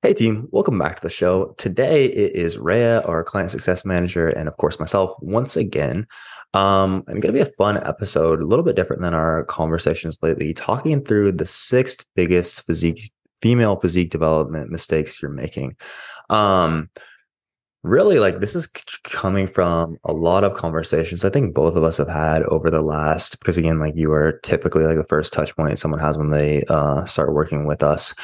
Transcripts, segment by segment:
Hey team, welcome back to the show. Today it is Rhea, our client success manager, and of course myself once again. Um, and gonna be a fun episode, a little bit different than our conversations lately, talking through the sixth biggest physique female physique development mistakes you're making. Um, really like this is coming from a lot of conversations I think both of us have had over the last because again like you are typically like the first touch point someone has when they uh, start working with us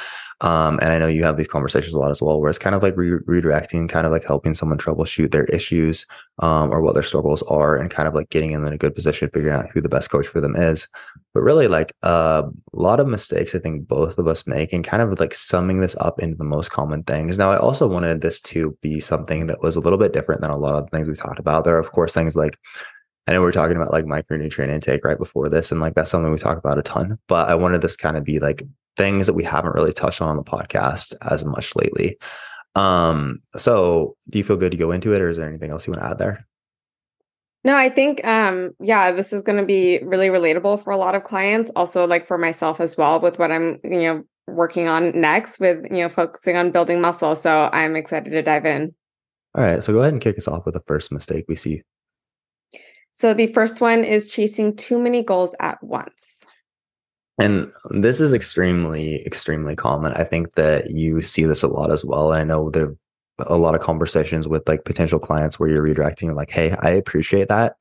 um, and I know you have these conversations a lot as well, where it's kind of like re- redirecting, kind of like helping someone troubleshoot their issues um, or what their struggles are, and kind of like getting them in a good position, figuring out who the best coach for them is. But really, like uh, a lot of mistakes I think both of us make, and kind of like summing this up into the most common things. Now, I also wanted this to be something that was a little bit different than a lot of the things we've talked about. There are, of course, things like I know we are talking about like micronutrient intake right before this, and like that's something we talk about a ton. But I wanted this kind of be like things that we haven't really touched on on the podcast as much lately. Um, so do you feel good to go into it or is there anything else you want to add there? No, I think um yeah, this is going to be really relatable for a lot of clients, also like for myself as well with what I'm, you know, working on next with, you know, focusing on building muscle. So I'm excited to dive in. All right, so go ahead and kick us off with the first mistake we see. So the first one is chasing too many goals at once. And this is extremely, extremely common. I think that you see this a lot as well. I know there are a lot of conversations with like potential clients where you're redirecting like, hey, I appreciate that.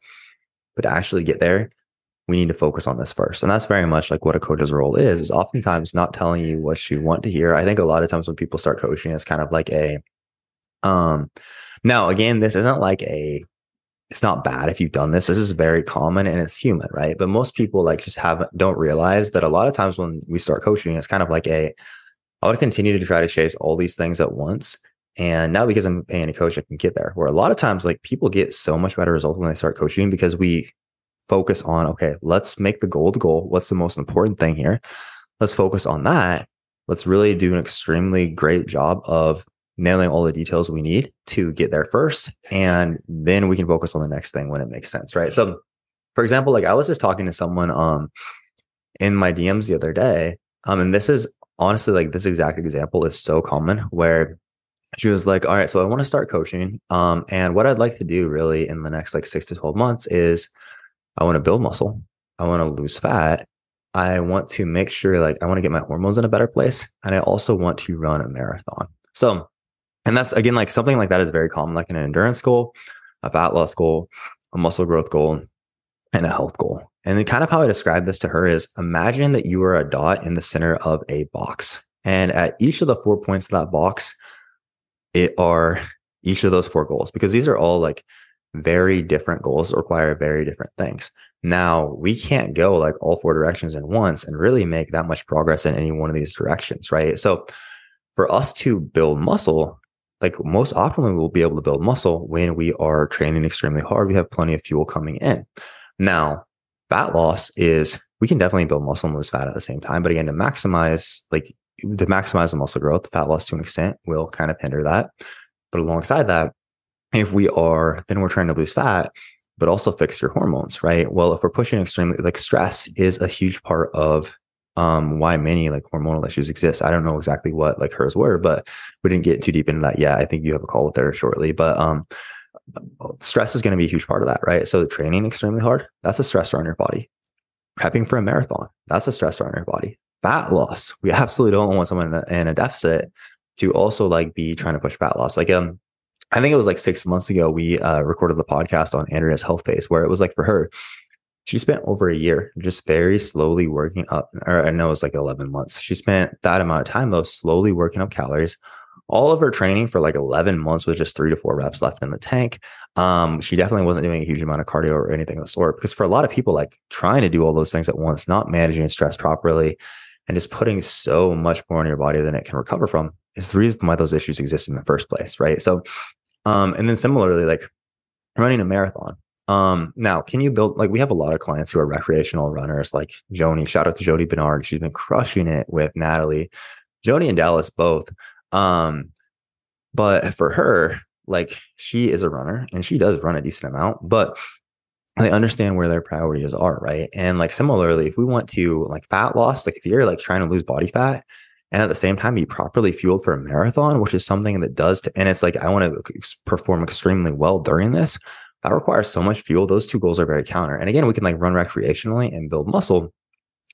But to actually get there, we need to focus on this first. And that's very much like what a coach's role is, is oftentimes not telling you what you want to hear. I think a lot of times when people start coaching, it's kind of like a um now again, this isn't like a it's not bad if you've done this. This is very common and it's human, right? But most people like just haven't don't realize that a lot of times when we start coaching, it's kind of like a I would continue to try to chase all these things at once. And now because I'm paying a coach, I can get there. Where a lot of times like people get so much better results when they start coaching because we focus on, okay, let's make the goal the goal. What's the most important thing here? Let's focus on that. Let's really do an extremely great job of nailing all the details we need to get there first. And then we can focus on the next thing when it makes sense. Right. So for example, like I was just talking to someone um in my DMs the other day. Um, and this is honestly like this exact example is so common where she was like, All right, so I want to start coaching. Um, and what I'd like to do really in the next like six to 12 months is I want to build muscle, I want to lose fat. I want to make sure like I want to get my hormones in a better place. And I also want to run a marathon. So and that's again like something like that is very common, like an endurance goal, a fat loss goal, a muscle growth goal, and a health goal. And then kind of how I describe this to her is imagine that you are a dot in the center of a box. And at each of the four points of that box, it are each of those four goals because these are all like very different goals that require very different things. Now, we can't go like all four directions at once and really make that much progress in any one of these directions, right? So, for us to build muscle, like most optimally we'll be able to build muscle when we are training extremely hard. We have plenty of fuel coming in. Now, fat loss is we can definitely build muscle and lose fat at the same time. But again, to maximize like to maximize the muscle growth, fat loss to an extent will kind of hinder that. But alongside that, if we are then we're trying to lose fat, but also fix your hormones, right? Well, if we're pushing extremely like stress is a huge part of um why many like hormonal issues exist. I don't know exactly what like hers were, but we didn't get too deep into that yet. I think you have a call with her shortly, but um stress is going to be a huge part of that, right? So training extremely hard, that's a stressor on your body. Prepping for a marathon, that's a stressor on your body. Fat loss, we absolutely don't want someone in a, in a deficit to also like be trying to push fat loss. Like um I think it was like six months ago, we uh, recorded the podcast on Andrea's health phase, where it was like for her, she spent over a year just very slowly working up, or I know it was like 11 months. She spent that amount of time though, slowly working up calories. All of her training for like 11 months with just three to four reps left in the tank. Um, she definitely wasn't doing a huge amount of cardio or anything of the sort because for a lot of people, like trying to do all those things at once, not managing stress properly, and just putting so much more on your body than it can recover from is the reason why those issues exist in the first place. Right. So, um, and then similarly, like running a marathon, um, now, can you build like we have a lot of clients who are recreational runners, like Joni. Shout out to Jody Bernard. She's been crushing it with Natalie, Joni and Dallas both. Um, but for her, like she is a runner and she does run a decent amount, but they understand where their priorities are, right? And like similarly, if we want to like fat loss, like if you're like trying to lose body fat and at the same time be properly fueled for a marathon, which is something that does, to, and it's like, I want to perform extremely well during this. That requires so much fuel. Those two goals are very counter. And again, we can like run recreationally and build muscle.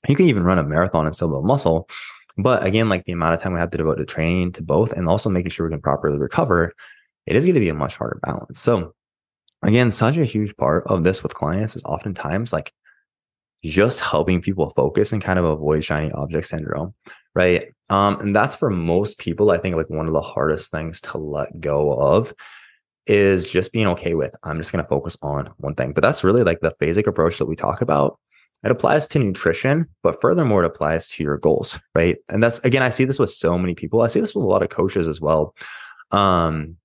You can even run a marathon and still build muscle. But again, like the amount of time we have to devote to training to both and also making sure we can properly recover, it is going to be a much harder balance. So again, such a huge part of this with clients is oftentimes like just helping people focus and kind of avoid shiny object syndrome, right? Um, and that's for most people, I think like one of the hardest things to let go of is just being okay with I'm just going to focus on one thing. But that's really like the phasic approach that we talk about. It applies to nutrition, but furthermore, it applies to your goals, right? And that's again, I see this with so many people. I see this with a lot of coaches as well. Um,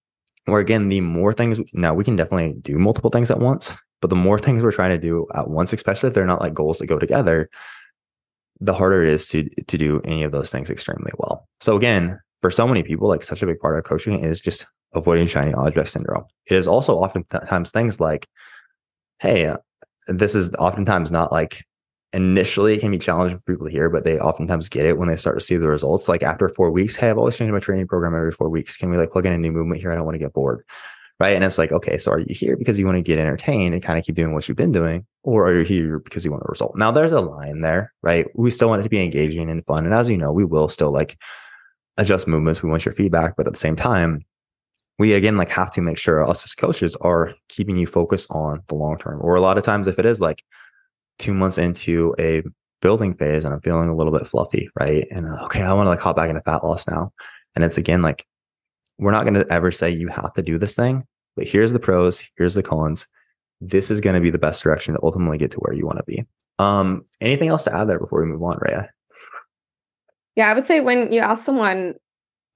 where again, the more things now we can definitely do multiple things at once, but the more things we're trying to do at once, especially if they're not like goals that go together, the harder it is to to do any of those things extremely well. So again, for so many people, like such a big part of coaching is just avoiding shiny object syndrome. It is also oftentimes things like, hey, this is oftentimes not like initially it can be challenging for people to hear, but they oftentimes get it when they start to see the results. Like after four weeks, hey, I've always changed my training program every four weeks. Can we like plug in a new movement here? I don't want to get bored right? And it's like, okay, so are you here because you want to get entertained and kind of keep doing what you've been doing, or are you here because you want a result? Now, there's a line there, right? We still want it to be engaging and fun, and as you know, we will still like adjust movements. We want your feedback, but at the same time, we again like have to make sure us as coaches are keeping you focused on the long term. Or a lot of times, if it is like two months into a building phase and I'm feeling a little bit fluffy, right? And uh, okay, I want to like hop back into fat loss now. And it's again like we're not going to ever say you have to do this thing, but here's the pros, here's the cons. This is going to be the best direction to ultimately get to where you want to be. Um, anything else to add there before we move on, Rhea? Yeah, I would say when you ask someone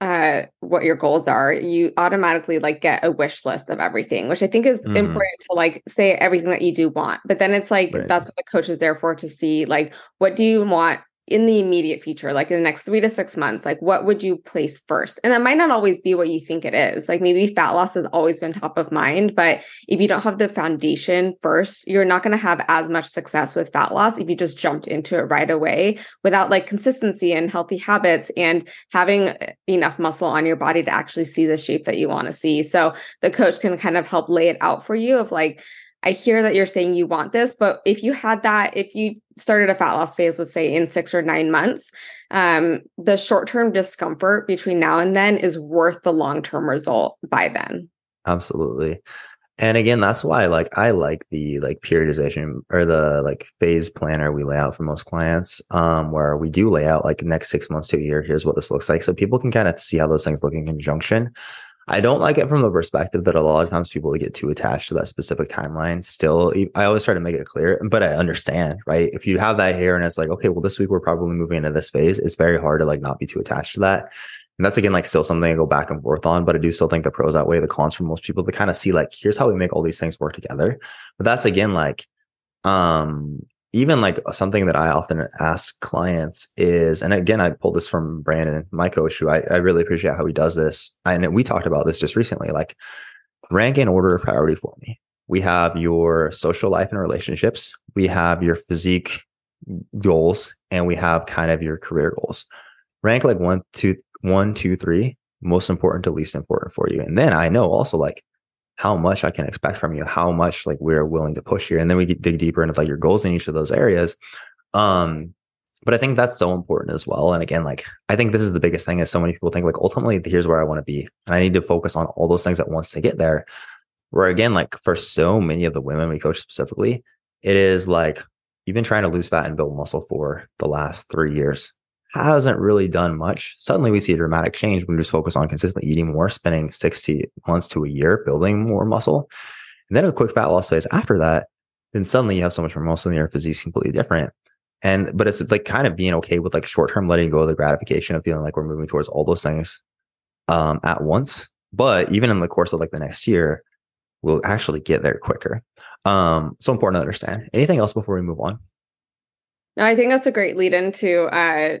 uh what your goals are you automatically like get a wish list of everything which i think is mm. important to like say everything that you do want but then it's like right. that's what the coach is there for to see like what do you want in the immediate future, like in the next three to six months, like what would you place first? And that might not always be what you think it is. Like maybe fat loss has always been top of mind, but if you don't have the foundation first, you're not going to have as much success with fat loss if you just jumped into it right away without like consistency and healthy habits and having uh, enough muscle on your body to actually see the shape that you want to see. So the coach can kind of help lay it out for you of like, I hear that you're saying you want this, but if you had that, if you started a fat loss phase, let's say in six or nine months, um, the short term discomfort between now and then is worth the long term result by then. Absolutely. And again, that's why like I like the like periodization or the like phase planner we lay out for most clients, um, where we do lay out like next six months to a year, here's what this looks like. So people can kind of see how those things look in conjunction. I don't like it from the perspective that a lot of times people get too attached to that specific timeline. Still, I always try to make it clear, but I understand, right? If you have that here and it's like, okay, well, this week we're probably moving into this phase, it's very hard to like not be too attached to that. And that's again like still something I go back and forth on, but I do still think the pros outweigh the cons for most people to kind of see like, here's how we make all these things work together. But that's again like um even like uh, something that I often ask clients is, and again, I pulled this from Brandon, my coach, who I, I really appreciate how he does this. And we talked about this just recently, like rank in order of priority for me. We have your social life and relationships. We have your physique goals and we have kind of your career goals. Rank like one, two, one, two, three, most important to least important for you. And then I know also like how much I can expect from you, how much like we're willing to push here. And then we dig deeper into like your goals in each of those areas. Um, but I think that's so important as well. And again, like I think this is the biggest thing is so many people think like ultimately here's where I want to be. And I need to focus on all those things at once to get there. Where again, like for so many of the women we coach specifically, it is like you've been trying to lose fat and build muscle for the last three years hasn't really done much. Suddenly we see a dramatic change when we just focus on consistently eating more, spending 60 months to a year building more muscle. And then a quick fat loss phase after that, then suddenly you have so much more muscle and your physique's completely different. And but it's like kind of being okay with like short term letting go of the gratification of feeling like we're moving towards all those things um, at once. But even in the course of like the next year, we'll actually get there quicker. Um, so important to understand. Anything else before we move on? No, I think that's a great lead into uh,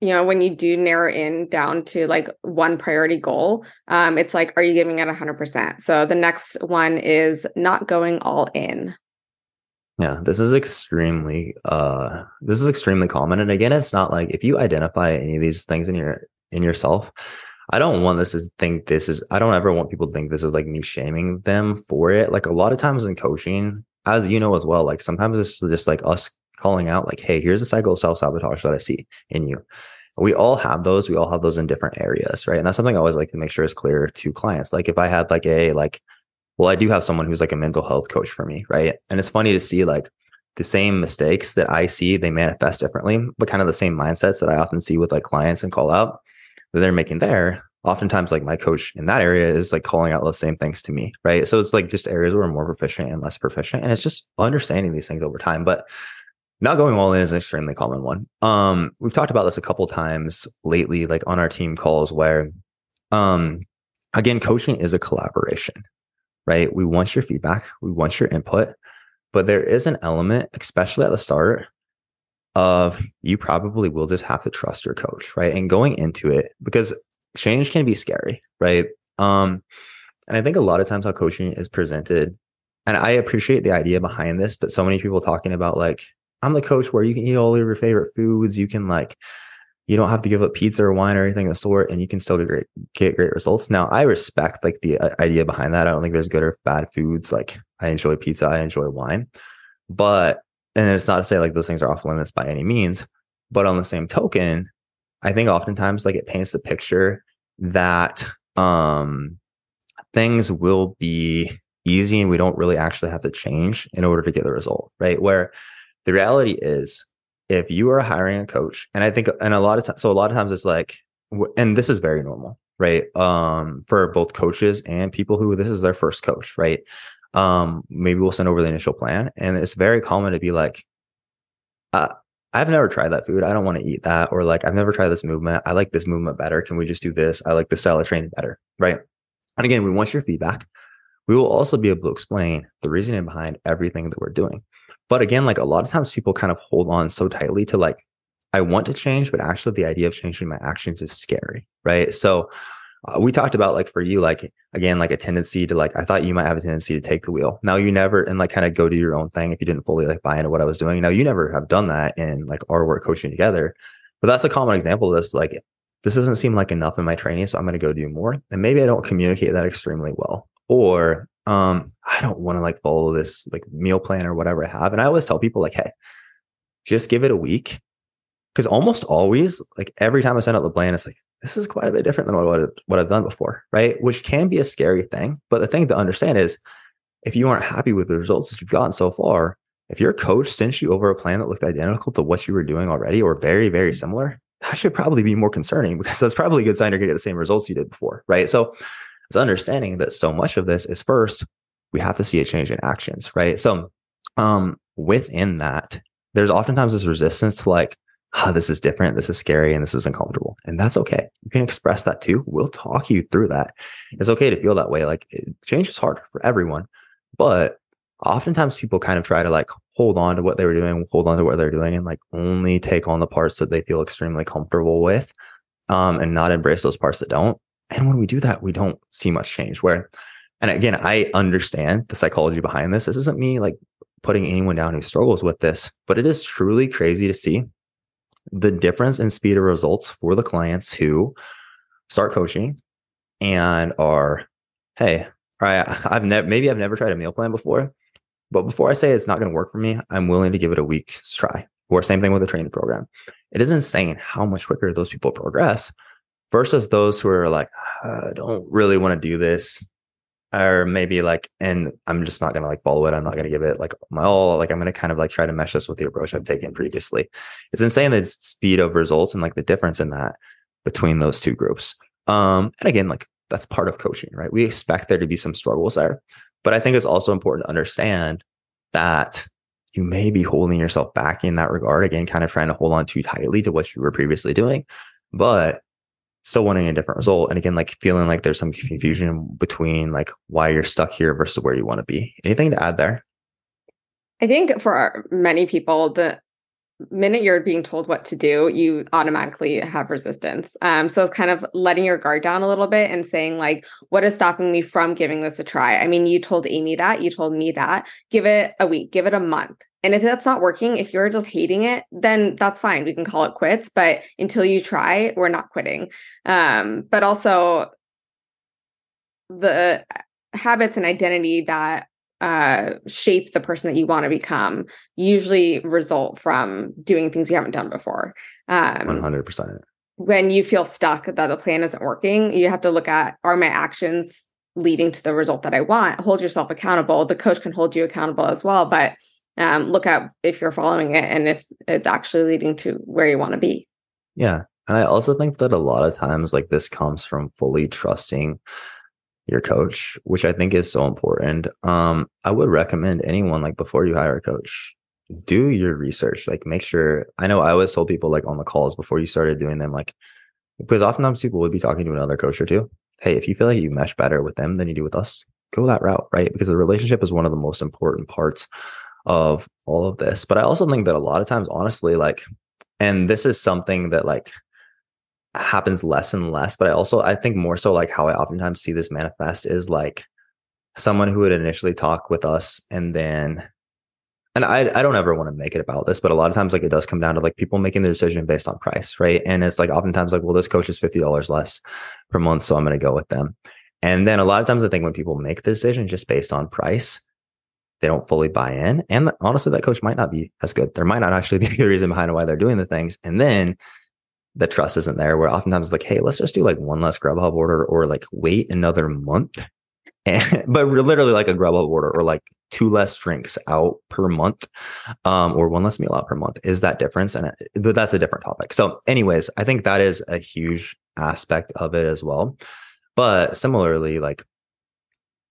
you know when you do narrow in down to like one priority goal um it's like are you giving it 100% so the next one is not going all in Yeah, this is extremely uh this is extremely common. And again, it's not like if you identify any of these things in your in yourself, I don't want this to think this is I don't ever want people to think this is like me shaming them for it. Like a lot of times in coaching, as you know as well, like sometimes it's just like us calling out, like, hey, here's a cycle of self-sabotage that I see in you. We all have those. We all have those in different areas, right? And that's something I always like to make sure is clear to clients. Like if I had like a like, well, I do have someone who's like a mental health coach for me, right? And it's funny to see like the same mistakes that I see, they manifest differently, but kind of the same mindsets that I often see with like clients and call out that they're making there oftentimes like my coach in that area is like calling out those same things to me right so it's like just areas where i'm more proficient and less proficient and it's just understanding these things over time but not going all in is an extremely common one um we've talked about this a couple times lately like on our team calls where um again coaching is a collaboration right we want your feedback we want your input but there is an element especially at the start of you probably will just have to trust your coach, right? And going into it, because change can be scary, right? Um, and I think a lot of times how coaching is presented, and I appreciate the idea behind this, but so many people talking about like, I'm the coach where you can eat all of your favorite foods, you can like, you don't have to give up pizza or wine or anything of the sort, and you can still get great get great results. Now, I respect like the uh, idea behind that. I don't think there's good or bad foods. Like I enjoy pizza, I enjoy wine, but and it's not to say like those things are off limits by any means, but on the same token, I think oftentimes like it paints the picture that um things will be easy and we don't really actually have to change in order to get the result, right? Where the reality is if you are hiring a coach, and I think and a lot of times so a lot of times it's like and this is very normal, right? Um for both coaches and people who this is their first coach, right? um, maybe we'll send over the initial plan. And it's very common to be like, uh, I've never tried that food. I don't want to eat that. Or like, I've never tried this movement. I like this movement better. Can we just do this? I like the style of training better. Right. And again, we want your feedback. We will also be able to explain the reasoning behind everything that we're doing. But again, like a lot of times people kind of hold on so tightly to like, I want to change, but actually the idea of changing my actions is scary. Right. So uh, we talked about like for you, like again, like a tendency to like, I thought you might have a tendency to take the wheel. Now you never, and like kind of go do your own thing if you didn't fully like buy into what I was doing. Now you never have done that in like our work coaching together. But that's a common example of this. Like, this doesn't seem like enough in my training. So I'm going to go do more. And maybe I don't communicate that extremely well. Or, um, I don't want to like follow this like meal plan or whatever I have. And I always tell people like, hey, just give it a week. Cause almost always, like every time I send out the plan, it's like, this is quite a bit different than what, what I've done before, right? Which can be a scary thing. But the thing to understand is if you aren't happy with the results that you've gotten so far, if your coach sent you over a plan that looked identical to what you were doing already or very, very similar, that should probably be more concerning because that's probably a good sign you're getting the same results you did before, right? So it's understanding that so much of this is first, we have to see a change in actions, right? So um, within that, there's oftentimes this resistance to like, oh, this is different, this is scary, and this is uncomfortable. And that's okay. You can express that too. We'll talk you through that. It's okay to feel that way. Like change is hard for everyone, but oftentimes people kind of try to like hold on to what they were doing, hold on to what they're doing, and like only take on the parts that they feel extremely comfortable with, um, and not embrace those parts that don't. And when we do that, we don't see much change. Where, and again, I understand the psychology behind this. This isn't me like putting anyone down who struggles with this, but it is truly crazy to see the difference in speed of results for the clients who start coaching and are, hey, right, I've never maybe I've never tried a meal plan before, but before I say it's not going to work for me, I'm willing to give it a week's try. Or same thing with a training program. It is insane how much quicker those people progress versus those who are like, I don't really want to do this or maybe like and i'm just not gonna like follow it i'm not gonna give it like my all like i'm gonna kind of like try to mesh this with the approach i've taken previously. It's insane the speed of results and like the difference in that between those two groups. Um and again like that's part of coaching right? We expect there to be some struggles there but i think it's also important to understand that you may be holding yourself back in that regard again kind of trying to hold on too tightly to what you were previously doing but still wanting a different result. And again, like feeling like there's some confusion between like why you're stuck here versus where you want to be. Anything to add there? I think for many people, the minute you're being told what to do, you automatically have resistance. Um, so it's kind of letting your guard down a little bit and saying, like, what is stopping me from giving this a try? I mean, you told Amy that, you told me that. Give it a week, give it a month. And if that's not working, if you're just hating it, then that's fine. We can call it quits. But until you try, we're not quitting. Um, but also the habits and identity that uh, shape the person that you want to become usually result from doing things you haven't done before. Um, 100%. When you feel stuck that the plan isn't working, you have to look at are my actions leading to the result that I want? Hold yourself accountable. The coach can hold you accountable as well, but um, look at if you're following it and if it's actually leading to where you want to be. Yeah. And I also think that a lot of times, like this comes from fully trusting your coach, which I think is so important. Um, I would recommend anyone like before you hire a coach, do your research. Like make sure I know I always told people like on the calls before you started doing them, like because oftentimes people would be talking to another coach or two. Hey, if you feel like you mesh better with them than you do with us, go that route, right? Because the relationship is one of the most important parts of all of this. But I also think that a lot of times, honestly, like, and this is something that like happens less and less. But I also I think more so like how I oftentimes see this manifest is like someone who would initially talk with us and then and I, I don't ever want to make it about this, but a lot of times like it does come down to like people making the decision based on price, right? And it's like oftentimes like, well, this coach is fifty dollars less per month, so I'm going to go with them. And then a lot of times I think when people make the decision just based on price, they don't fully buy in. And honestly, that coach might not be as good. There might not actually be a good reason behind why they're doing the things. And then the trust isn't there where oftentimes like hey let's just do like one less grubhub order or like wait another month and, but literally like a grubhub order or like two less drinks out per month um, or one less meal out per month is that difference and it, that's a different topic so anyways i think that is a huge aspect of it as well but similarly like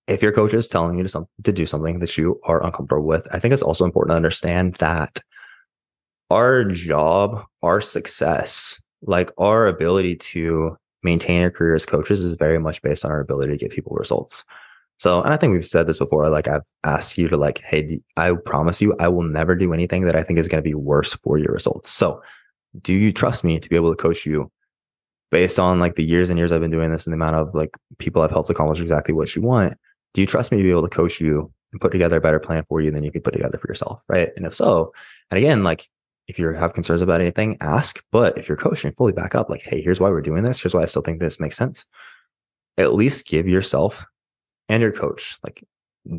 if your coach is telling you to, some, to do something that you are uncomfortable with i think it's also important to understand that our job our success like our ability to maintain a career as coaches is very much based on our ability to get people results. So, and I think we've said this before, like I've asked you to like, Hey, I promise you, I will never do anything that I think is going to be worse for your results. So do you trust me to be able to coach you based on like the years and years I've been doing this and the amount of like people I've helped accomplish exactly what you want? Do you trust me to be able to coach you and put together a better plan for you than you could put together for yourself? Right. And if so, and again, like if you have concerns about anything, ask. But if you're coaching, fully back up, like, hey, here's why we're doing this. Here's why I still think this makes sense. At least give yourself and your coach, like,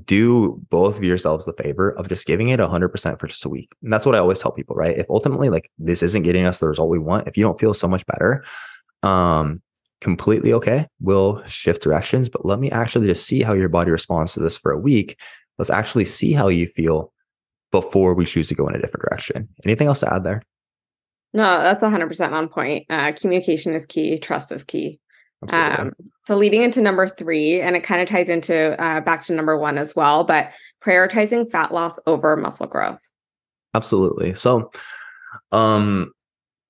do both of yourselves the favor of just giving it 100% for just a week. And that's what I always tell people, right? If ultimately, like, this isn't getting us the result we want, if you don't feel so much better, um, completely okay. We'll shift directions, but let me actually just see how your body responds to this for a week. Let's actually see how you feel before we choose to go in a different direction. Anything else to add there? No, that's 100% on point. Uh, communication is key, trust is key. Um, so leading into number three, and it kind of ties into uh, back to number one as well, but prioritizing fat loss over muscle growth. Absolutely. So, um,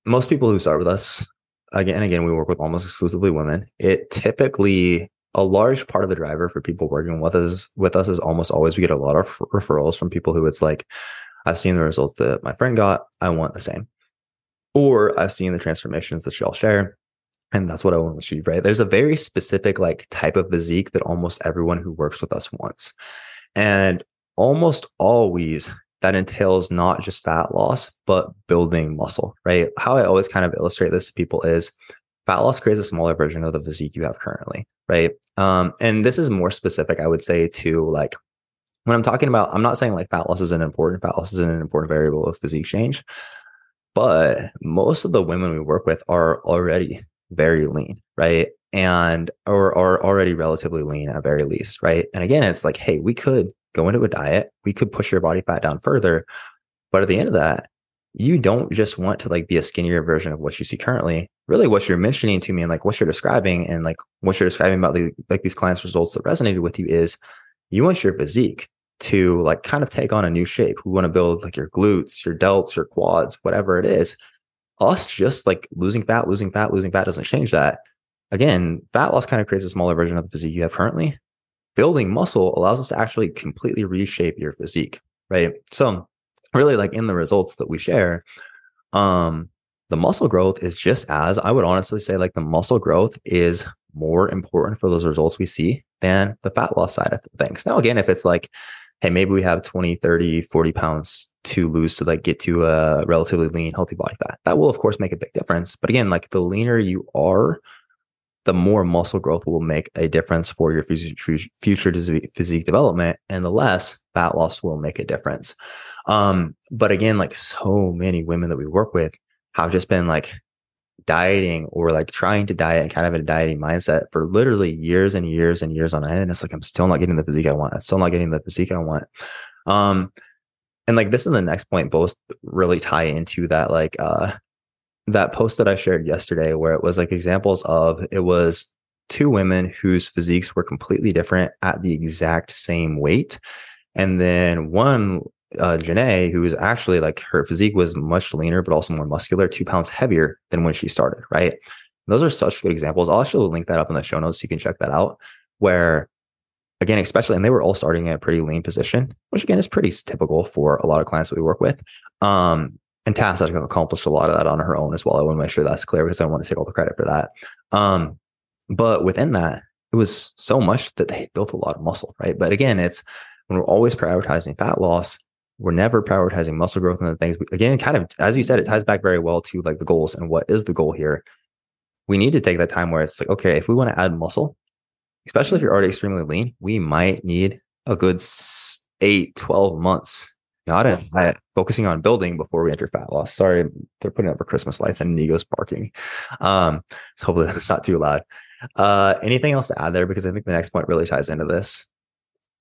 most people who start with us, again and again, we work with almost exclusively women. It typically a large part of the driver for people working with us with us is almost always we get a lot of referrals from people who it's like i've seen the results that my friend got. I want the same. Or i've seen the transformations that y'all share and that's what i want to achieve right? There's a very specific like type of physique that almost everyone who works with us wants. And almost always that entails not just fat loss but building muscle right how i always kind of illustrate this to people is fat loss creates a smaller version of the physique you have currently, right? Um, and this is more specific, I would say, to like when I'm talking about, I'm not saying like fat loss is an important, fat loss is an important variable of physique change, but most of the women we work with are already very lean, right? And or are already relatively lean at very least, right? And again, it's like, hey, we could go into a diet, we could push your body fat down further, but at the end of that, you don't just want to like be a skinnier version of what you see currently. Really, what you're mentioning to me and like what you're describing and like what you're describing about the, like these clients' results that resonated with you is you want your physique to like kind of take on a new shape. We want to build like your glutes, your delts, your quads, whatever it is. Us just like losing fat, losing fat, losing fat doesn't change that. Again, fat loss kind of creates a smaller version of the physique you have currently. Building muscle allows us to actually completely reshape your physique, right? So really like in the results that we share Um, the muscle growth is just as I would honestly say, like the muscle growth is more important for those results we see than the fat loss side of things. Now, again, if it's like, hey, maybe we have 20, 30, 40 pounds to lose to like get to a relatively lean, healthy body fat, that will, of course, make a big difference. But again, like the leaner you are, the more muscle growth will make a difference for your future physique development and the less fat loss will make a difference. Um, but again, like so many women that we work with have just been like dieting or like trying to diet and kind of in a dieting mindset for literally years and years and years on end. And it's like, I'm still not getting the physique I want. I'm still not getting the physique I want. Um, and like this is the next point, both really tie into that, like, uh, that post that I shared yesterday, where it was like examples of it was two women whose physiques were completely different at the exact same weight. And then one uh, Janae, who was actually like her physique was much leaner, but also more muscular, two pounds heavier than when she started, right? And those are such good examples. I'll actually link that up in the show notes so you can check that out. Where, again, especially, and they were all starting in a pretty lean position, which again is pretty typical for a lot of clients that we work with. Um, and Tass has accomplished a lot of that on her own as well. I want to make sure that's clear because I want to take all the credit for that. Um, but within that, it was so much that they built a lot of muscle, right? But again, it's when we're always prioritizing fat loss, we're never prioritizing muscle growth and the things. Again, kind of as you said, it ties back very well to like the goals and what is the goal here. We need to take that time where it's like, okay, if we want to add muscle, especially if you're already extremely lean, we might need a good eight, 12 months, not in focusing on building before we enter fat loss. Sorry, they're putting up a Christmas lights and Nigo's barking. Um, so hopefully that's not too loud. Uh, anything else to add there? Because I think the next point really ties into this.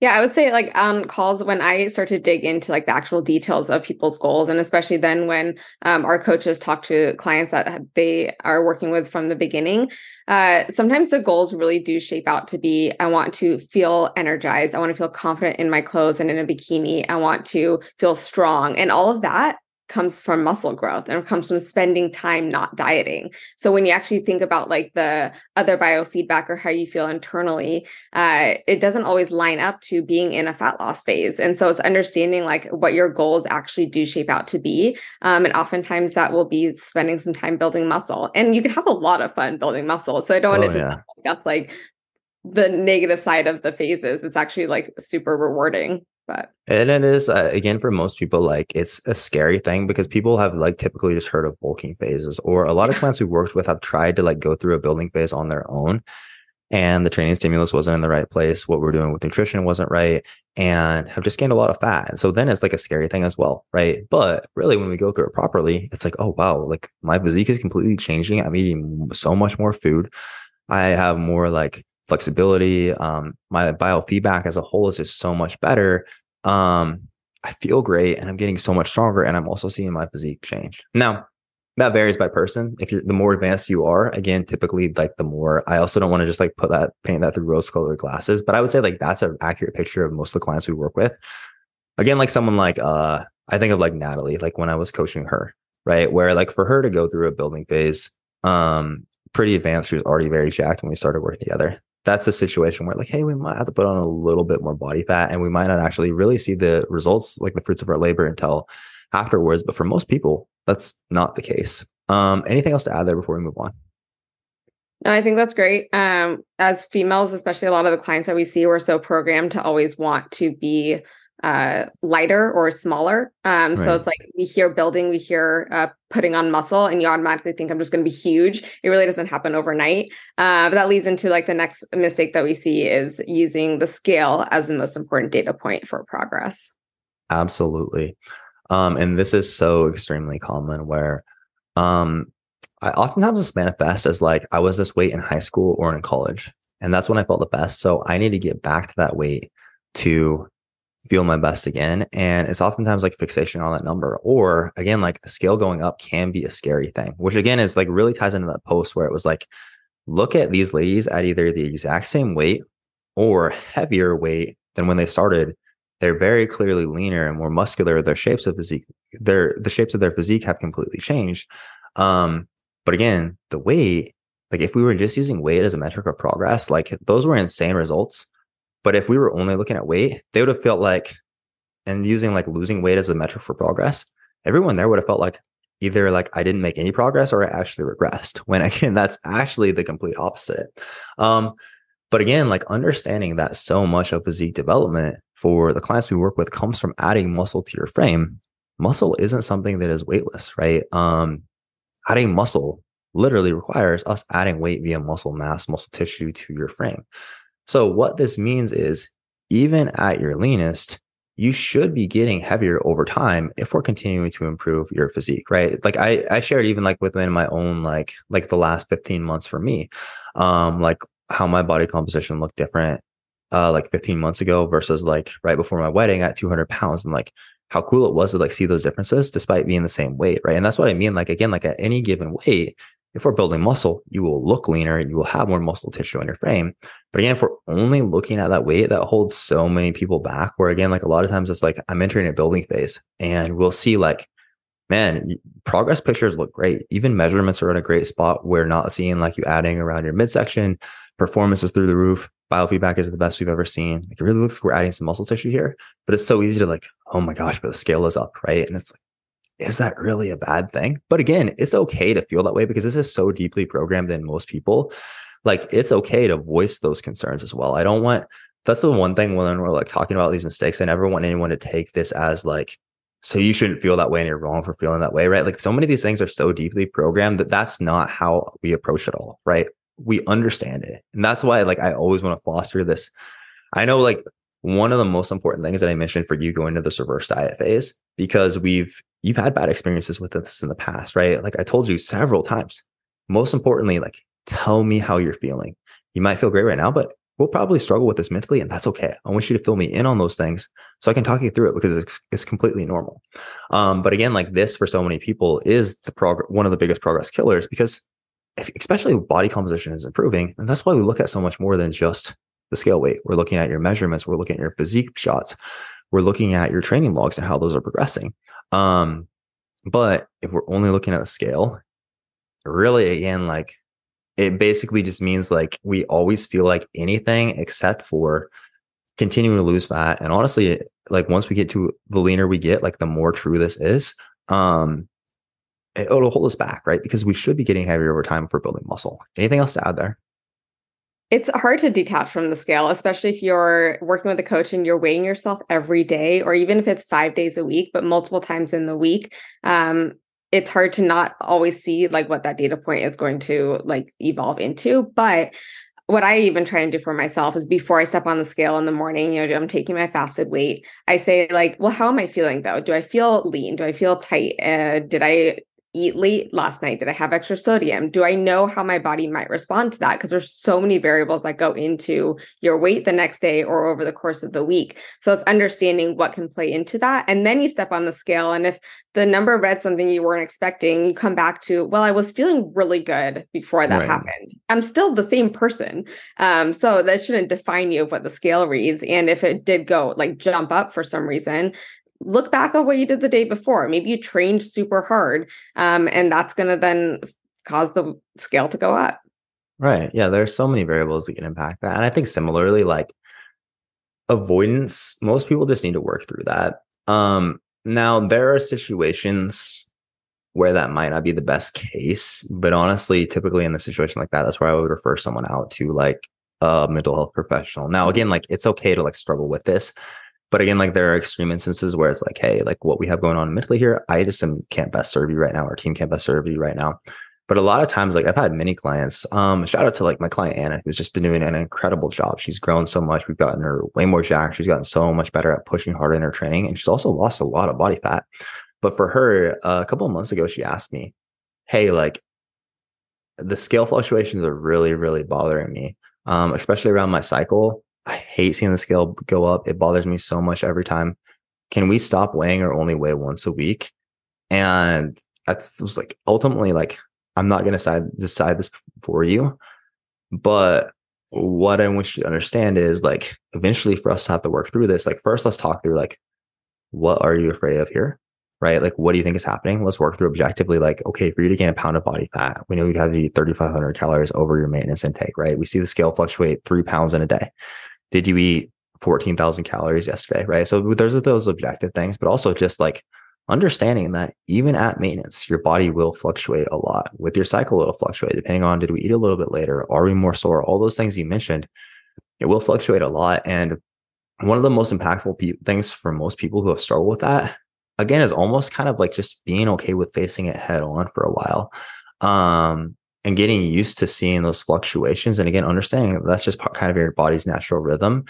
Yeah, I would say like on calls when I start to dig into like the actual details of people's goals, and especially then when um, our coaches talk to clients that they are working with from the beginning, uh, sometimes the goals really do shape out to be I want to feel energized, I want to feel confident in my clothes and in a bikini, I want to feel strong, and all of that comes from muscle growth and it comes from spending time not dieting. So when you actually think about like the other biofeedback or how you feel internally, uh, it doesn't always line up to being in a fat loss phase. And so it's understanding like what your goals actually do shape out to be. Um, and oftentimes that will be spending some time building muscle. And you can have a lot of fun building muscle. So I don't want oh, to just yeah. that's like the negative side of the phases. It's actually like super rewarding but and it is uh, again for most people like it's a scary thing because people have like typically just heard of bulking phases or a lot of clients we've worked with have tried to like go through a building phase on their own and the training stimulus wasn't in the right place what we're doing with nutrition wasn't right and have just gained a lot of fat and so then it's like a scary thing as well right but really when we go through it properly it's like oh wow like my physique is completely changing i'm eating so much more food i have more like flexibility. Um, my biofeedback as a whole is just so much better. Um, I feel great and I'm getting so much stronger and I'm also seeing my physique change. Now, that varies by person. If you're the more advanced you are, again, typically like the more I also don't want to just like put that paint that through rose colored glasses, but I would say like that's an accurate picture of most of the clients we work with. Again, like someone like uh I think of like Natalie, like when I was coaching her, right? Where like for her to go through a building phase, um, pretty advanced, she was already very jacked when we started working together that's a situation where like, hey, we might have to put on a little bit more body fat and we might not actually really see the results, like the fruits of our labor until afterwards. But for most people, that's not the case. Um, anything else to add there before we move on? No, I think that's great. Um, as females, especially a lot of the clients that we see, we're so programmed to always want to be uh, lighter or smaller. Um, right. So it's like we hear building, we hear uh, putting on muscle, and you automatically think I'm just going to be huge. It really doesn't happen overnight. Uh, but that leads into like the next mistake that we see is using the scale as the most important data point for progress. Absolutely. Um, and this is so extremely common where um, I oftentimes this manifests as like I was this weight in high school or in college. And that's when I felt the best. So I need to get back to that weight to feel my best again. And it's oftentimes like fixation on that number. Or again, like the scale going up can be a scary thing, which again is like really ties into that post where it was like, look at these ladies at either the exact same weight or heavier weight than when they started. They're very clearly leaner and more muscular. Their shapes of physique, their the shapes of their physique have completely changed. Um, but again, the weight, like if we were just using weight as a metric of progress, like those were insane results but if we were only looking at weight, they would have felt like, and using like losing weight as a metric for progress, everyone there would have felt like, either like I didn't make any progress or I actually regressed. When again, that's actually the complete opposite. Um, but again, like understanding that so much of physique development for the clients we work with comes from adding muscle to your frame. Muscle isn't something that is weightless, right? Um, adding muscle literally requires us adding weight via muscle mass, muscle tissue to your frame. So what this means is even at your leanest, you should be getting heavier over time if we're continuing to improve your physique, right? Like I, I shared even like within my own, like, like the last 15 months for me, um, like how my body composition looked different, uh, like 15 months ago versus like right before my wedding at 200 pounds and like how cool it was to like see those differences despite being the same weight, right? And that's what I mean. Like, again, like at any given weight, if we're building muscle, you will look leaner, you will have more muscle tissue in your frame. But again, if we're only looking at that weight, that holds so many people back. Where again, like a lot of times it's like I'm entering a building phase and we'll see like, man, progress pictures look great. Even measurements are in a great spot. We're not seeing like you adding around your midsection, performance is through the roof. Biofeedback is the best we've ever seen. Like it really looks like we're adding some muscle tissue here, but it's so easy to like, oh my gosh, but the scale is up, right? And it's like, is that really a bad thing? But again, it's okay to feel that way because this is so deeply programmed in most people. Like it's okay to voice those concerns as well. I don't want that's the one thing when we're like talking about these mistakes. I never want anyone to take this as like, so you shouldn't feel that way and you're wrong for feeling that way, right? Like so many of these things are so deeply programmed that that's not how we approach it all, right? We understand it. And that's why like I always want to foster this. I know like one of the most important things that I mentioned for you going to this reverse diet phase, because we've you've had bad experiences with this in the past, right? Like I told you several times. Most importantly, like tell me how you're feeling. You might feel great right now, but we'll probably struggle with this mentally, and that's okay. I want you to fill me in on those things so I can talk you through it because it's, it's completely normal. Um, but again, like this for so many people is the one of the biggest progress killers because if, especially body composition is improving. And that's why we look at so much more than just the scale weight. We're looking at your measurements. We're looking at your physique shots. We're looking at your training logs and how those are progressing. Um, but if we're only looking at the scale, really again, like it basically just means like we always feel like anything except for continuing to lose fat. And honestly, like once we get to the leaner we get, like the more true this is, um, it'll hold us back, right? Because we should be getting heavier over time for building muscle. Anything else to add there? It's hard to detach from the scale, especially if you're working with a coach and you're weighing yourself every day, or even if it's five days a week, but multiple times in the week. Um, it's hard to not always see like what that data point is going to like evolve into. But what I even try and do for myself is before I step on the scale in the morning, you know, I'm taking my fasted weight. I say like, well, how am I feeling though? Do I feel lean? Do I feel tight? Uh, did I eat late last night? Did I have extra sodium? Do I know how my body might respond to that? Because there's so many variables that go into your weight the next day or over the course of the week. So it's understanding what can play into that. And then you step on the scale. And if the number read something you weren't expecting, you come back to, well, I was feeling really good before that right. happened. I'm still the same person. Um, so that shouldn't define you of what the scale reads. And if it did go like jump up for some reason, look back on what you did the day before. Maybe you trained super hard, um, and that's going to then cause the scale to go up. Right. Yeah. There's so many variables that can impact that. And I think similarly, like avoidance, most people just need to work through that. Um, now, there are situations where that might not be the best case, but honestly, typically in a situation like that, that's where I would refer someone out to like a mental health professional. Now, again, like it's okay to like struggle with this but again, like there are extreme instances where it's like, hey, like what we have going on mentally here, I just am, can't best serve you right now. Our team can't best serve you right now. But a lot of times, like I've had many clients. Um, shout out to like my client Anna, who's just been doing an incredible job. She's grown so much. We've gotten her way more jacked. She's gotten so much better at pushing harder in her training, and she's also lost a lot of body fat. But for her, uh, a couple of months ago, she asked me, "Hey, like the scale fluctuations are really, really bothering me, um, especially around my cycle. I hate seeing the scale go up. It bothers me so much every time. Can we stop weighing or only weigh once a week? And I was like, ultimately, like, I'm not going to decide, this for you. But what I want you to understand is like, eventually for us to have to work through this, like, first, let's talk through like, what are you afraid of here? Right? Like, what do you think is happening? Let's work through objectively. Like, okay, for you to gain a pound of body fat, we know you'd have to eat 3,500 calories over your maintenance intake, right? We see the scale fluctuate three pounds in a day did you eat 14,000 calories yesterday? Right. So there's those objective things, but also just like, understanding that even at maintenance, your body will fluctuate a lot. With your cycle, it'll fluctuate depending on did we eat a little bit later? Are we more sore? All those things you mentioned, it will fluctuate a lot. And one of the most impactful pe- things for most people who have struggled with that, again, is almost kind of like just being okay with facing it head on for a while. Um, and getting used to seeing those fluctuations and again understanding that that's just kind of your body's natural rhythm.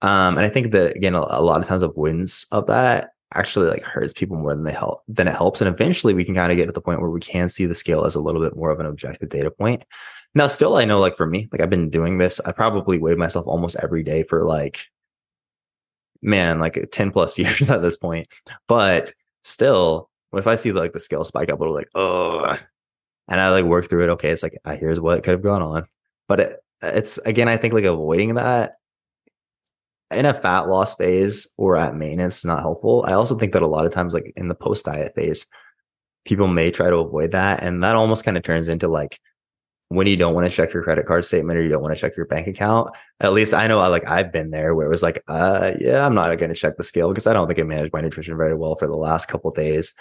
Um, and i think that again a, a lot of times avoidance of that actually like hurts people more than they help than it helps. And eventually we can kind of get to the point where we can see the scale as a little bit more of an objective data point. Now still i know like for me like i've been doing this i probably weighed myself almost every day for like man like 10 plus years at this point. But still if i see like the scale spike up a little like oh and i like work through it okay it's like here's what could have gone on but it, it's again i think like avoiding that in a fat loss phase or at maintenance not helpful. I also think that a lot of times, like in the post diet phase, people may try to avoid that. And that almost kind of turns into like when you don't want to check your credit card statement or you don't want to check your bank account. At least I know I like I've been there where it was like, uh yeah, I'm not gonna check the scale because I don't think I managed my nutrition very well for the last couple days.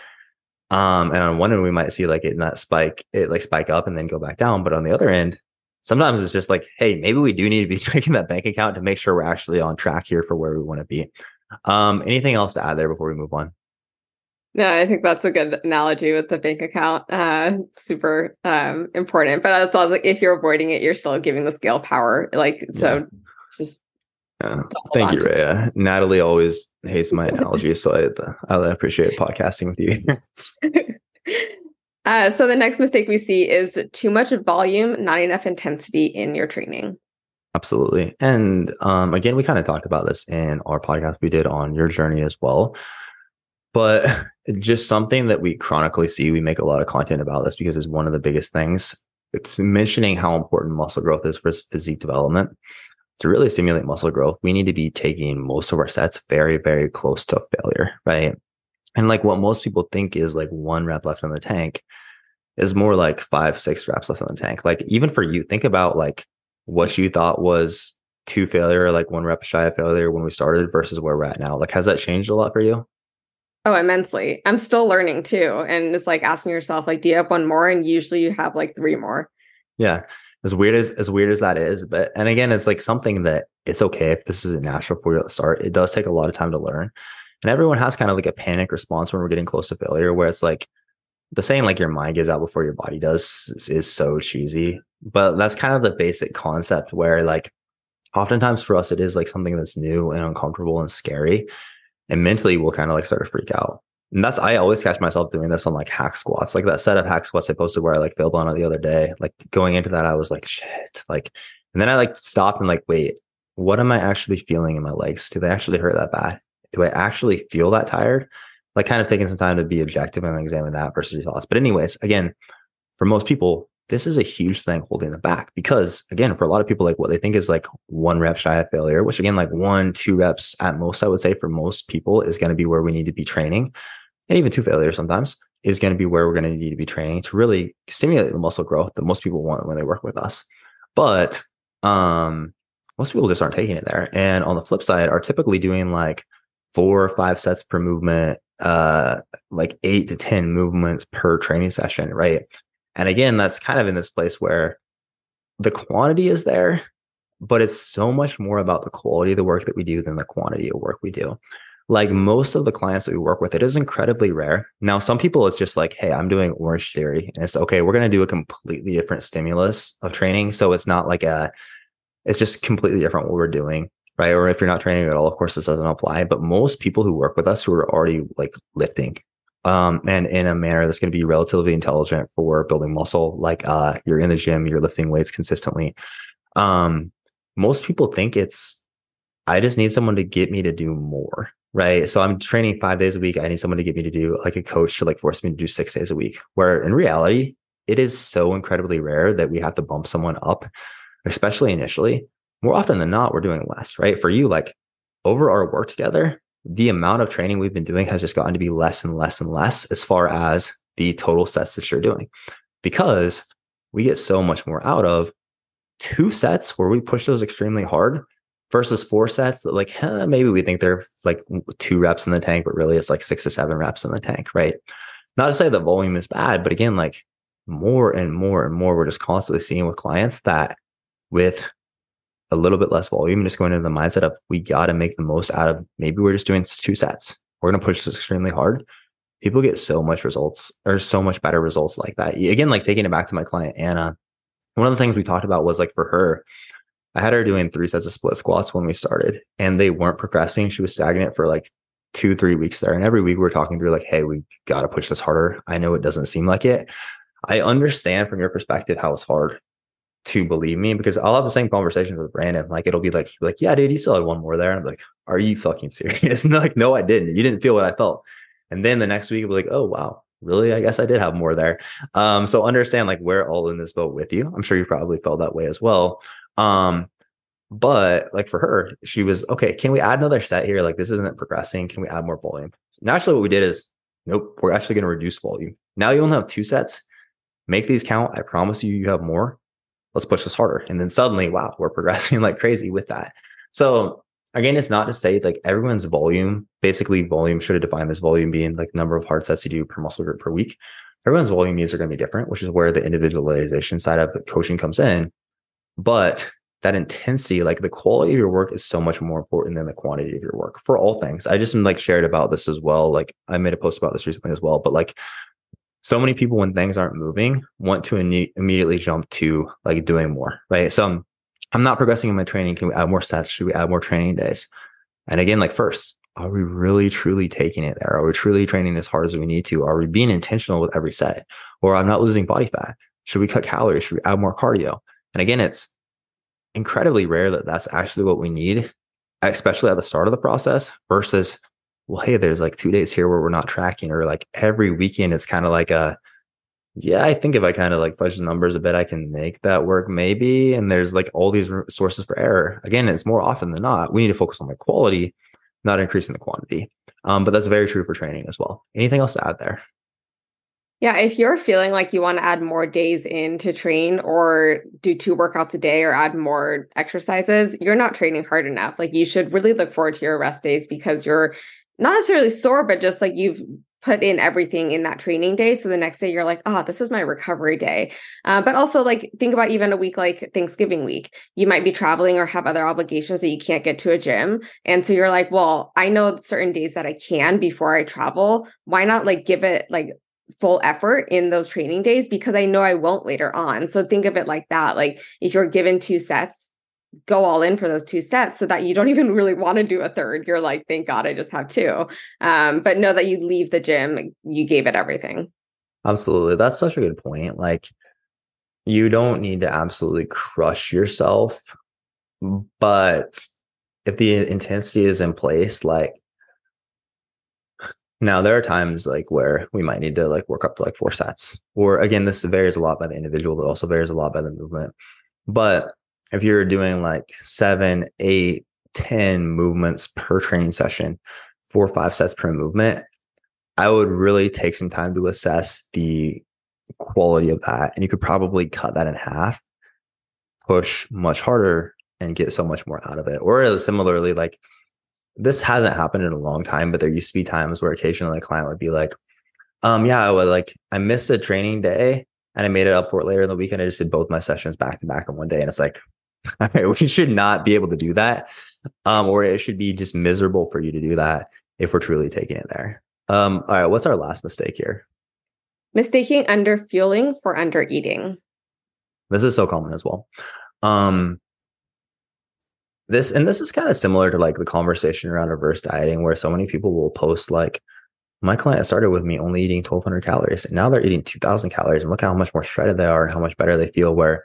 Um, and on one end we might see like it in that spike, it like spike up and then go back down. But on the other end, sometimes it's just like, hey, maybe we do need to be checking that bank account to make sure we're actually on track here for where we want to be. Um, anything else to add there before we move on? No, I think that's a good analogy with the bank account. Uh, super um, important. But it's also like if you're avoiding it, you're still giving the scale power. Like so, yeah. just yeah. Thank you, Rhea. Natalie always hates my analogies, so I, I appreciate podcasting with you. Uh, so the next mistake we see is too much volume, not enough intensity in your training. Absolutely. And um, again, we kind of talked about this in our podcast we did on your journey as well. But just something that we chronically see, we make a lot of content about this because it's one of the biggest things. It's mentioning how important muscle growth is for physique development. To really stimulate muscle growth, we need to be taking most of our sets very, very close to failure, right? And like what most people think is like one rep left in the tank is more like five, six reps left in the tank. Like even for you, think about like what you thought was to failure, like one rep shy of failure when we started versus where we're at now. Like has that changed a lot for you? Oh, immensely. I'm still learning too. And it's like asking yourself, like, do you have one more? And usually you have like three more. Yeah. As weird as as weird as that is. But and again, it's like something that it's okay if this is a natural for you the start. It does take a lot of time to learn. And everyone has kind of like a panic response when we're getting close to failure, where it's like the saying like your mind gives out before your body does is, is so cheesy. But that's kind of the basic concept where like oftentimes for us it is like something that's new and uncomfortable and scary. And mentally we'll kind of like start to freak out. And that's I always catch myself doing this on like hack squats, like that set of hack squats I posted where I like failed on it the other day. Like going into that, I was like, shit. Like, and then I like stopped and like, wait, what am I actually feeling in my legs? Do they actually hurt that bad? do I actually feel that tired? Like kind of taking some time to be objective and examine that versus your thoughts. But anyways, again, for most people, this is a huge thing holding them back because again, for a lot of people, like what they think is like one rep shy of failure, which again, like one, two reps at most, I would say for most people is going to be where we need to be training. And even two failures sometimes is going to be where we're going to need to be training to really stimulate the muscle growth that most people want when they work with us. But um, most people just aren't taking it there. And on the flip side, are typically doing like four or five sets per movement, uh, like eight to 10 movements per training session, right? And again, that's kind of in this place where the quantity is there, but it's so much more about the quality of the work that we do than the quantity of work we do. Like most of the clients that we work with, it is incredibly rare. Now, some people, it's just like, hey, I'm doing Orange Theory, and it's okay. We're going to do a completely different stimulus of training, so it's not like a, it's just completely different what we're doing right? Or if you're not training at all, of course, this doesn't apply. But most people who work with us who are already like lifting, um, and in a manner that's going to be relatively intelligent for building muscle, like uh, you're in the gym, you're lifting weights consistently. Um, most people think it's, I just need someone to get me to do more, right? So I'm training five days a week. I need someone to get me to do like a coach to like force me to do six days a week. Where in reality, it is so incredibly rare that we have to bump someone up, especially initially more often than not, we're doing less, right? For you, like over our work together, the amount of training we've been doing has just gotten to be less and less and less as far as the total sets that you're doing because we get so much more out of two sets where we push those extremely hard versus four sets that like huh, maybe we think they're like two reps in the tank, but really it's like six to seven reps in the tank, right? Not to say the volume is bad, but again, like more and more and more, we're just constantly seeing with clients that with a little bit less volume, and just going into the mindset of we got to make the most out of maybe we're just doing two sets. We're going to push this extremely hard. People get so much results or so much better results like that. Again, like taking it back to my client, Anna, one of the things we talked about was like for her, I had her doing three sets of split squats when we started and they weren't progressing. She was stagnant for like two, three weeks there. And every week we we're talking through like, hey, we got to push this harder. I know it doesn't seem like it. I understand from your perspective how it's hard to believe me because I'll have the same conversation with Brandon. Like it'll be like, like, yeah, dude, you still had one more there. I'm like, are you fucking serious? And like, no, I didn't. You didn't feel what I felt. And then the next week it'll be like, oh wow, really? I guess I did have more there. Um, so understand like we're all in this boat with you. I'm sure you probably felt that way as well. Um, but like for her, she was okay. Can we add another set here? Like this isn't progressing. Can we add more volume? Naturally, what we did is, nope, we're actually going to reduce volume. Now you only have two sets. Make these count. I promise you, you have more. Let's push this harder. And then suddenly, wow, we're progressing like crazy with that. So again, it's not to say like everyone's volume, basically volume should have defined this volume being like number of hard sets you do per muscle group per week. Everyone's volume needs are going to be different, which is where the individualization side of coaching comes in. But that intensity, like the quality of your work is so much more important than the quantity of your work for all things. I just like shared about this as well. Like I made a post about this recently as well, but like so many people when things aren't moving want to in- immediately jump to like doing more, right? So I'm, I'm not progressing in my training. Can we add more sets? Should we add more training days? And again, like first, are we really truly taking it there? Are we truly training as hard as we need to? Are we being intentional with every set? Or I'm not losing body fat. Should we cut calories? Should we add more cardio? And again, it's incredibly rare that that's actually what we need, especially at the start of the process versus, well, hey, there's like two days here where we're not tracking, or like every weekend, it's kind of like a, yeah, I think if I kind of like fudge the numbers a bit, I can make that work maybe. And there's like all these sources for error. Again, it's more often than not, we need to focus on the quality, not increasing the quantity. Um, but that's very true for training as well. Anything else to add there? Yeah, if you're feeling like you want to add more days in to train or do two workouts a day or add more exercises, you're not training hard enough. Like you should really look forward to your rest days because you're not necessarily sore, but just like you've put in everything in that training day. So the next day you're like, oh, this is my recovery day. Uh, but also, like, think about even a week like Thanksgiving week. You might be traveling or have other obligations that you can't get to a gym. And so you're like, well, I know certain days that I can before I travel. Why not like give it like full effort in those training days because I know I won't later on. So think of it like that. Like if you're given two sets, go all in for those two sets so that you don't even really want to do a third. You're like, thank God I just have two. Um, but know that you leave the gym, you gave it everything. Absolutely. That's such a good point. Like you don't need to absolutely crush yourself, but if the intensity is in place, like now there are times like where we might need to like work up to like four sets. Or again, this varies a lot by the individual, it also varies a lot by the movement. But if you're doing like seven, eight, ten movements per training session, four or five sets per movement, I would really take some time to assess the quality of that. And you could probably cut that in half, push much harder, and get so much more out of it. Or similarly, like this hasn't happened in a long time, but there used to be times where occasionally a client would be like, um, yeah, I would like I missed a training day and I made it up for it later in the weekend. I just did both my sessions back to back in one day. And it's like, right, we should not be able to do that. Um, or it should be just miserable for you to do that if we're truly taking it there. Um, all right, what's our last mistake here? Mistaking under fueling for under eating. This is so common as well. Um, this and this is kind of similar to like the conversation around reverse dieting where so many people will post like my client started with me only eating 1200 calories and now they're eating 2000 calories and look how much more shredded they are and how much better they feel where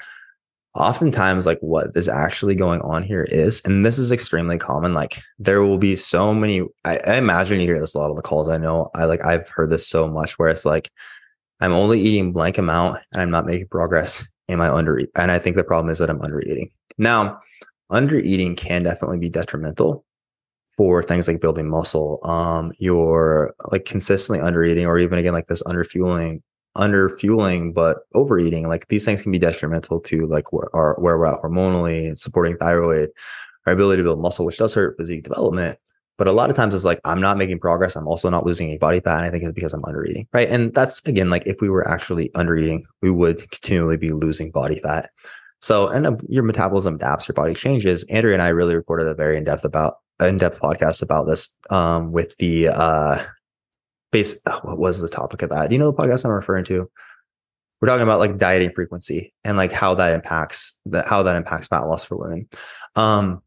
oftentimes like what is actually going on here is and this is extremely common like there will be so many I, I imagine you hear this a lot on the calls i know i like i've heard this so much where it's like i'm only eating blank amount and i'm not making progress am i under and i think the problem is that i'm under eating now under eating can definitely be detrimental for things like building muscle. Um, you're like consistently under eating, or even again like this under fueling, under fueling, but overeating. Like these things can be detrimental to like where, our, where we're at hormonally, supporting thyroid, our ability to build muscle, which does hurt physique development. But a lot of times it's like I'm not making progress. I'm also not losing any body fat. And I think it's because I'm under eating, right? And that's again like if we were actually under eating, we would continually be losing body fat. So and uh, your metabolism adapts, your body changes. Andrea and I really recorded a very in depth about in depth podcast about this um, with the uh, base. What was the topic of that? Do you know the podcast I'm referring to? We're talking about like dieting frequency and like how that impacts that how that impacts fat loss for women. Um,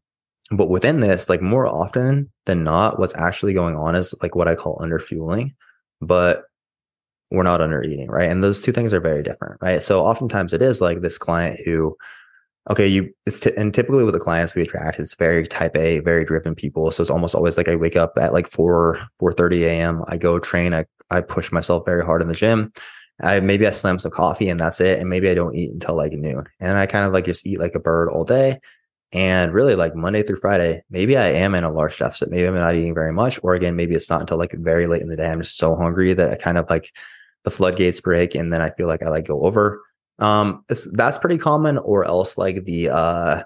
but within this, like more often than not, what's actually going on is like what I call under fueling, but we're not under eating, right? And those two things are very different, right? So oftentimes it is like this client who, okay, you it's t- and typically with the clients we attract, it's very type A, very driven people. So it's almost always like I wake up at like four four thirty a.m. I go train, I I push myself very hard in the gym. I maybe I slam some coffee and that's it, and maybe I don't eat until like noon, and I kind of like just eat like a bird all day. And really, like Monday through Friday, maybe I am in a large deficit. Maybe I'm not eating very much. Or again, maybe it's not until like very late in the day. I'm just so hungry that I kind of like the floodgates break and then I feel like I like go over. Um, that's pretty common. Or else like the uh,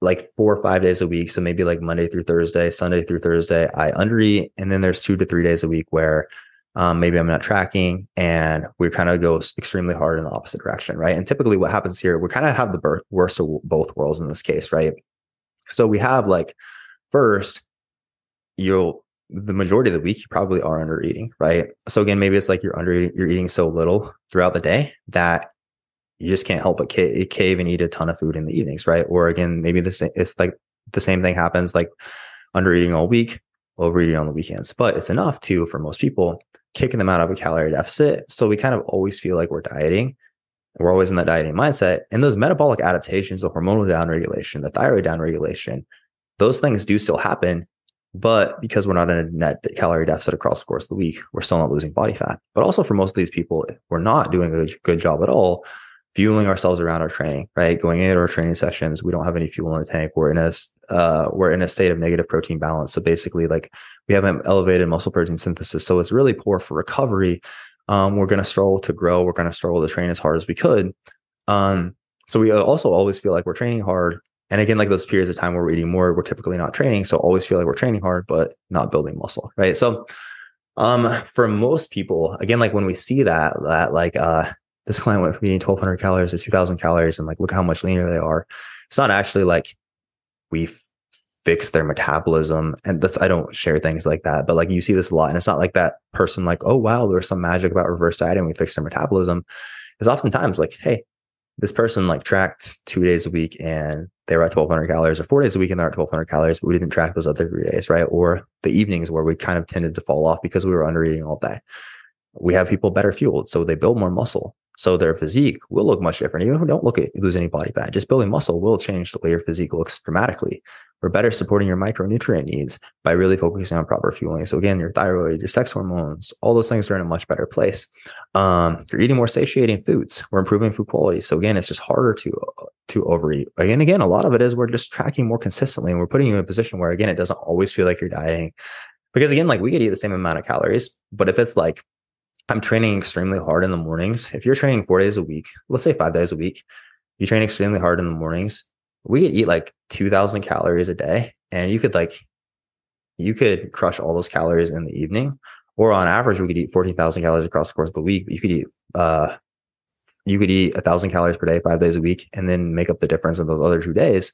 like four or five days a week. So maybe like Monday through Thursday, Sunday through Thursday, I undereat. And then there's two to three days a week where um, maybe I'm not tracking and we kind of go extremely hard in the opposite direction, right? And typically what happens here, we kind of have the worst of both worlds in this case, right? So we have like first, you'll the majority of the week you probably are under eating, right? So again, maybe it's like you're under eating, you're eating so little throughout the day that you just can't help but cave and eat a ton of food in the evenings, right? Or again, maybe the same, it's like the same thing happens like under eating all week, overeating on the weekends, but it's enough to for most people kicking them out of a calorie deficit. So we kind of always feel like we're dieting. We're always in that dieting mindset. And those metabolic adaptations, the hormonal downregulation, the thyroid downregulation, those things do still happen. But because we're not in a net calorie deficit across the course of the week, we're still not losing body fat. But also for most of these people, we're not doing a good job at all fueling ourselves around our training, right? Going into our training sessions, we don't have any fuel in the tank. We're in a uh, we're in a state of negative protein balance. So basically, like we have an elevated muscle protein synthesis. So it's really poor for recovery. Um, we're going to struggle to grow. We're going to struggle to train as hard as we could. Um, so we also always feel like we're training hard. And again, like those periods of time where we're eating more, we're typically not training. So always feel like we're training hard, but not building muscle, right? So um, for most people, again, like when we see that, that like uh, this client went from eating 1200 calories to 2000 calories and like look how much leaner they are. It's not actually like we fix their metabolism and that's i don't share things like that but like you see this a lot and it's not like that person like oh wow there's some magic about reverse dieting we fix their metabolism. Is oftentimes like hey this person like tracked two days a week and they were at 1200 calories or four days a week and they're at 1200 calories but we didn't track those other three days right? Or the evenings where we kind of tended to fall off because we were under eating all day. We have people better fueled so they build more muscle so their physique will look much different. You don't look at lose any body fat. Just building muscle will change the way your physique looks dramatically. We're better supporting your micronutrient needs by really focusing on proper fueling. So again, your thyroid, your sex hormones, all those things are in a much better place. Um, you're eating more satiating foods. We're improving food quality. So again, it's just harder to to overeat. Again, again, a lot of it is we're just tracking more consistently, and we're putting you in a position where again, it doesn't always feel like you're dieting. Because again, like we could eat the same amount of calories, but if it's like I'm training extremely hard in the mornings. If you're training four days a week, let's say five days a week, you train extremely hard in the mornings. We could eat like 2000 calories a day and you could like, you could crush all those calories in the evening. Or on average, we could eat 14,000 calories across the course of the week. But You could eat, uh, you could eat a thousand calories per day, five days a week, and then make up the difference in those other two days.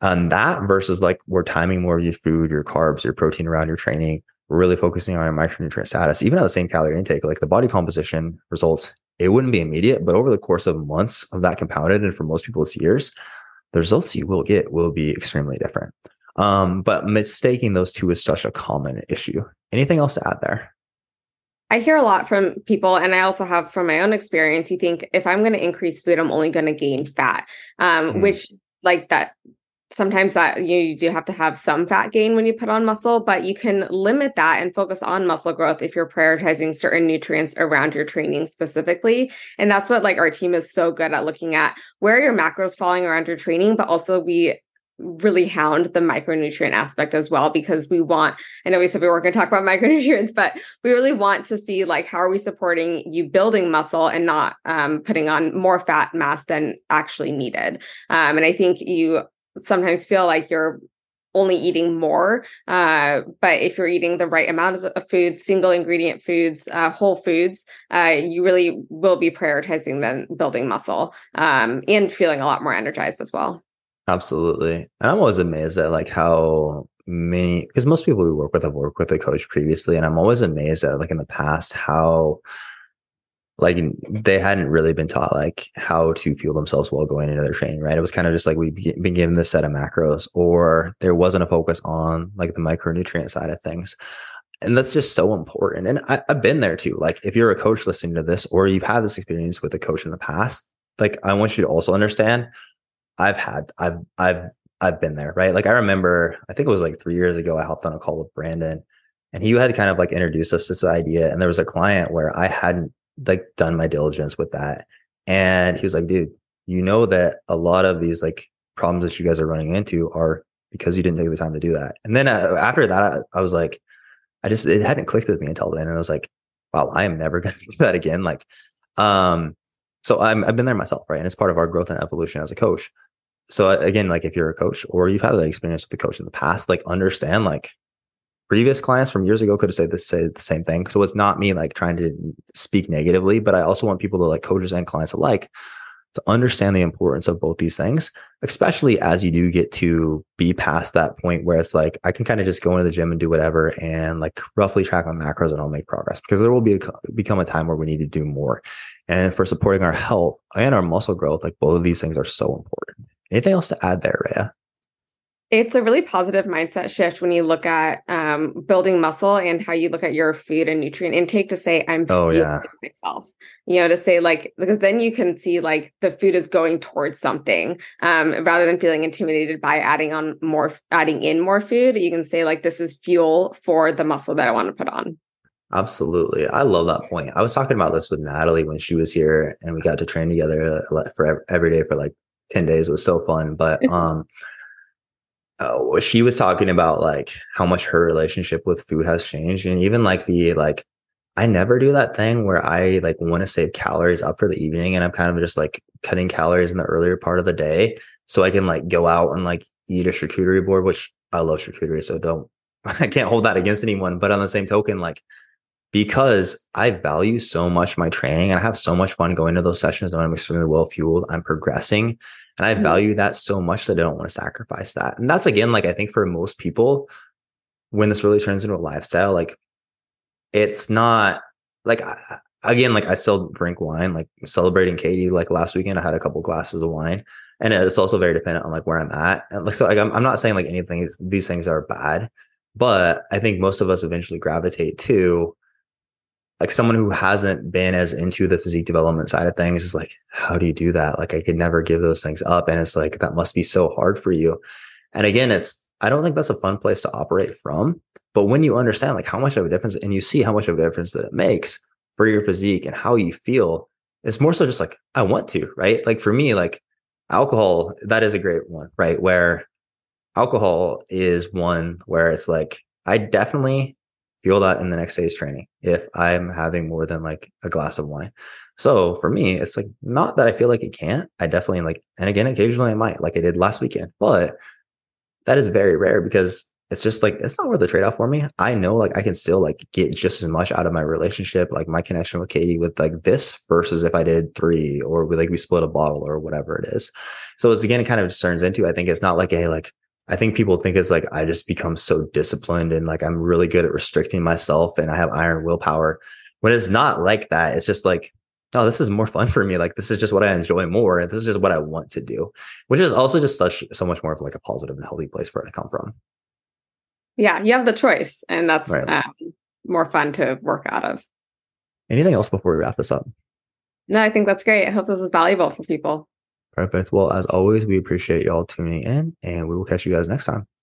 And that versus like we're timing more of your food, your carbs, your protein around your training, really focusing on micronutrient status, even at the same calorie intake, like the body composition results, it wouldn't be immediate, but over the course of months of that compounded, and for most people it's years, the results you will get will be extremely different. Um, but mistaking those two is such a common issue. Anything else to add there? I hear a lot from people, and I also have from my own experience. You think if I'm going to increase food, I'm only going to gain fat, um, mm. which like that sometimes that you, you do have to have some fat gain when you put on muscle, but you can limit that and focus on muscle growth if you're prioritizing certain nutrients around your training specifically. And that's what like our team is so good at looking at where your macros falling around your training, but also we really hound the micronutrient aspect as well because we want i know we said we weren't going to talk about micronutrients but we really want to see like how are we supporting you building muscle and not um, putting on more fat mass than actually needed um, and i think you sometimes feel like you're only eating more. Uh, but if you're eating the right amount of foods, single ingredient foods, uh, whole foods, uh, you really will be prioritizing then building muscle um, and feeling a lot more energized as well. Absolutely. And I'm always amazed at like how many, because most people we work with have worked with a coach previously. And I'm always amazed at like in the past how like they hadn't really been taught like how to fuel themselves while going into their training, right? It was kind of just like we've been given this set of macros, or there wasn't a focus on like the micronutrient side of things. And that's just so important. And I, I've been there too. Like if you're a coach listening to this, or you've had this experience with a coach in the past, like I want you to also understand, I've had, I've, I've, I've been there, right? Like I remember, I think it was like three years ago, I hopped on a call with Brandon and he had kind of like introduced us to this idea. And there was a client where I hadn't like done my diligence with that. And he was like, dude, you know that a lot of these like problems that you guys are running into are because you didn't take the time to do that. And then uh, after that, I, I, was like, I just, it hadn't clicked with me until then. And I was like, wow, I am never going to do that again. Like, um, so I'm, I've been there myself, right? And it's part of our growth and evolution as a coach. So again, like if you're a coach or you've had that experience with the coach in the past, like understand like previous clients from years ago could have said the, the same thing. So it's not me like trying to speak negatively, but I also want people to like coaches and clients alike to understand the importance of both these things, especially as you do get to be past that point where it's like I can kind of just go into the gym and do whatever and like roughly track my macros and I'll make progress because there will be a, become a time where we need to do more. And for supporting our health and our muscle growth, like both of these things are so important. Anything else to add there, Rhea? It's a really positive mindset shift when you look at um, building muscle and how you look at your food and nutrient intake to say, I'm oh, yeah. myself, you know, to say like, because then you can see like the food is going towards something um, rather than feeling intimidated by adding on more, adding in more food. You can say like, this is fuel for the muscle that I want to put on. Absolutely. I love that point. I was talking about this with Natalie when she was here and we got to train together for every day for like 10 days. It was so fun. But, um, uh, she was talking about like how much her relationship with food has changed and even like the like i never do that thing where i like want to save calories up for the evening and i'm kind of just like cutting calories in the earlier part of the day so i can like go out and like eat a charcuterie board which i love charcuterie so don't i can't hold that against anyone but on the same token like because I value so much my training and I have so much fun going to those sessions knowing I'm extremely well fueled, I'm progressing. And I mm-hmm. value that so much that I don't want to sacrifice that. And that's again, like I think for most people, when this really turns into a lifestyle, like it's not like again, like I still drink wine, like celebrating Katie, like last weekend, I had a couple glasses of wine. And it's also very dependent on like where I'm at. And like so like I'm, I'm not saying like anything these things are bad, but I think most of us eventually gravitate to like someone who hasn't been as into the physique development side of things is like, how do you do that? Like I could never give those things up. And it's like, that must be so hard for you. And again, it's, I don't think that's a fun place to operate from. But when you understand like how much of a difference and you see how much of a difference that it makes for your physique and how you feel, it's more so just like, I want to, right? Like for me, like alcohol, that is a great one, right? Where alcohol is one where it's like, I definitely feel that in the next day's training if I'm having more than like a glass of wine. So for me, it's like not that I feel like it can't. I definitely like, and again, occasionally I might, like I did last weekend, but that is very rare because it's just like it's not worth the trade-off for me. I know like I can still like get just as much out of my relationship, like my connection with Katie with like this versus if I did three or we like we split a bottle or whatever it is. So it's again, it kind of just turns into I think it's not like a like I think people think it's like I just become so disciplined and like I'm really good at restricting myself and I have iron willpower. When it's not like that, it's just like, oh, this is more fun for me. Like this is just what I enjoy more, and this is just what I want to do, which is also just such so much more of like a positive and healthy place for it to come from. Yeah, you have the choice, and that's right. um, more fun to work out of. Anything else before we wrap this up? No, I think that's great. I hope this is valuable for people. Perfect. Well, as always, we appreciate y'all tuning in and we will catch you guys next time.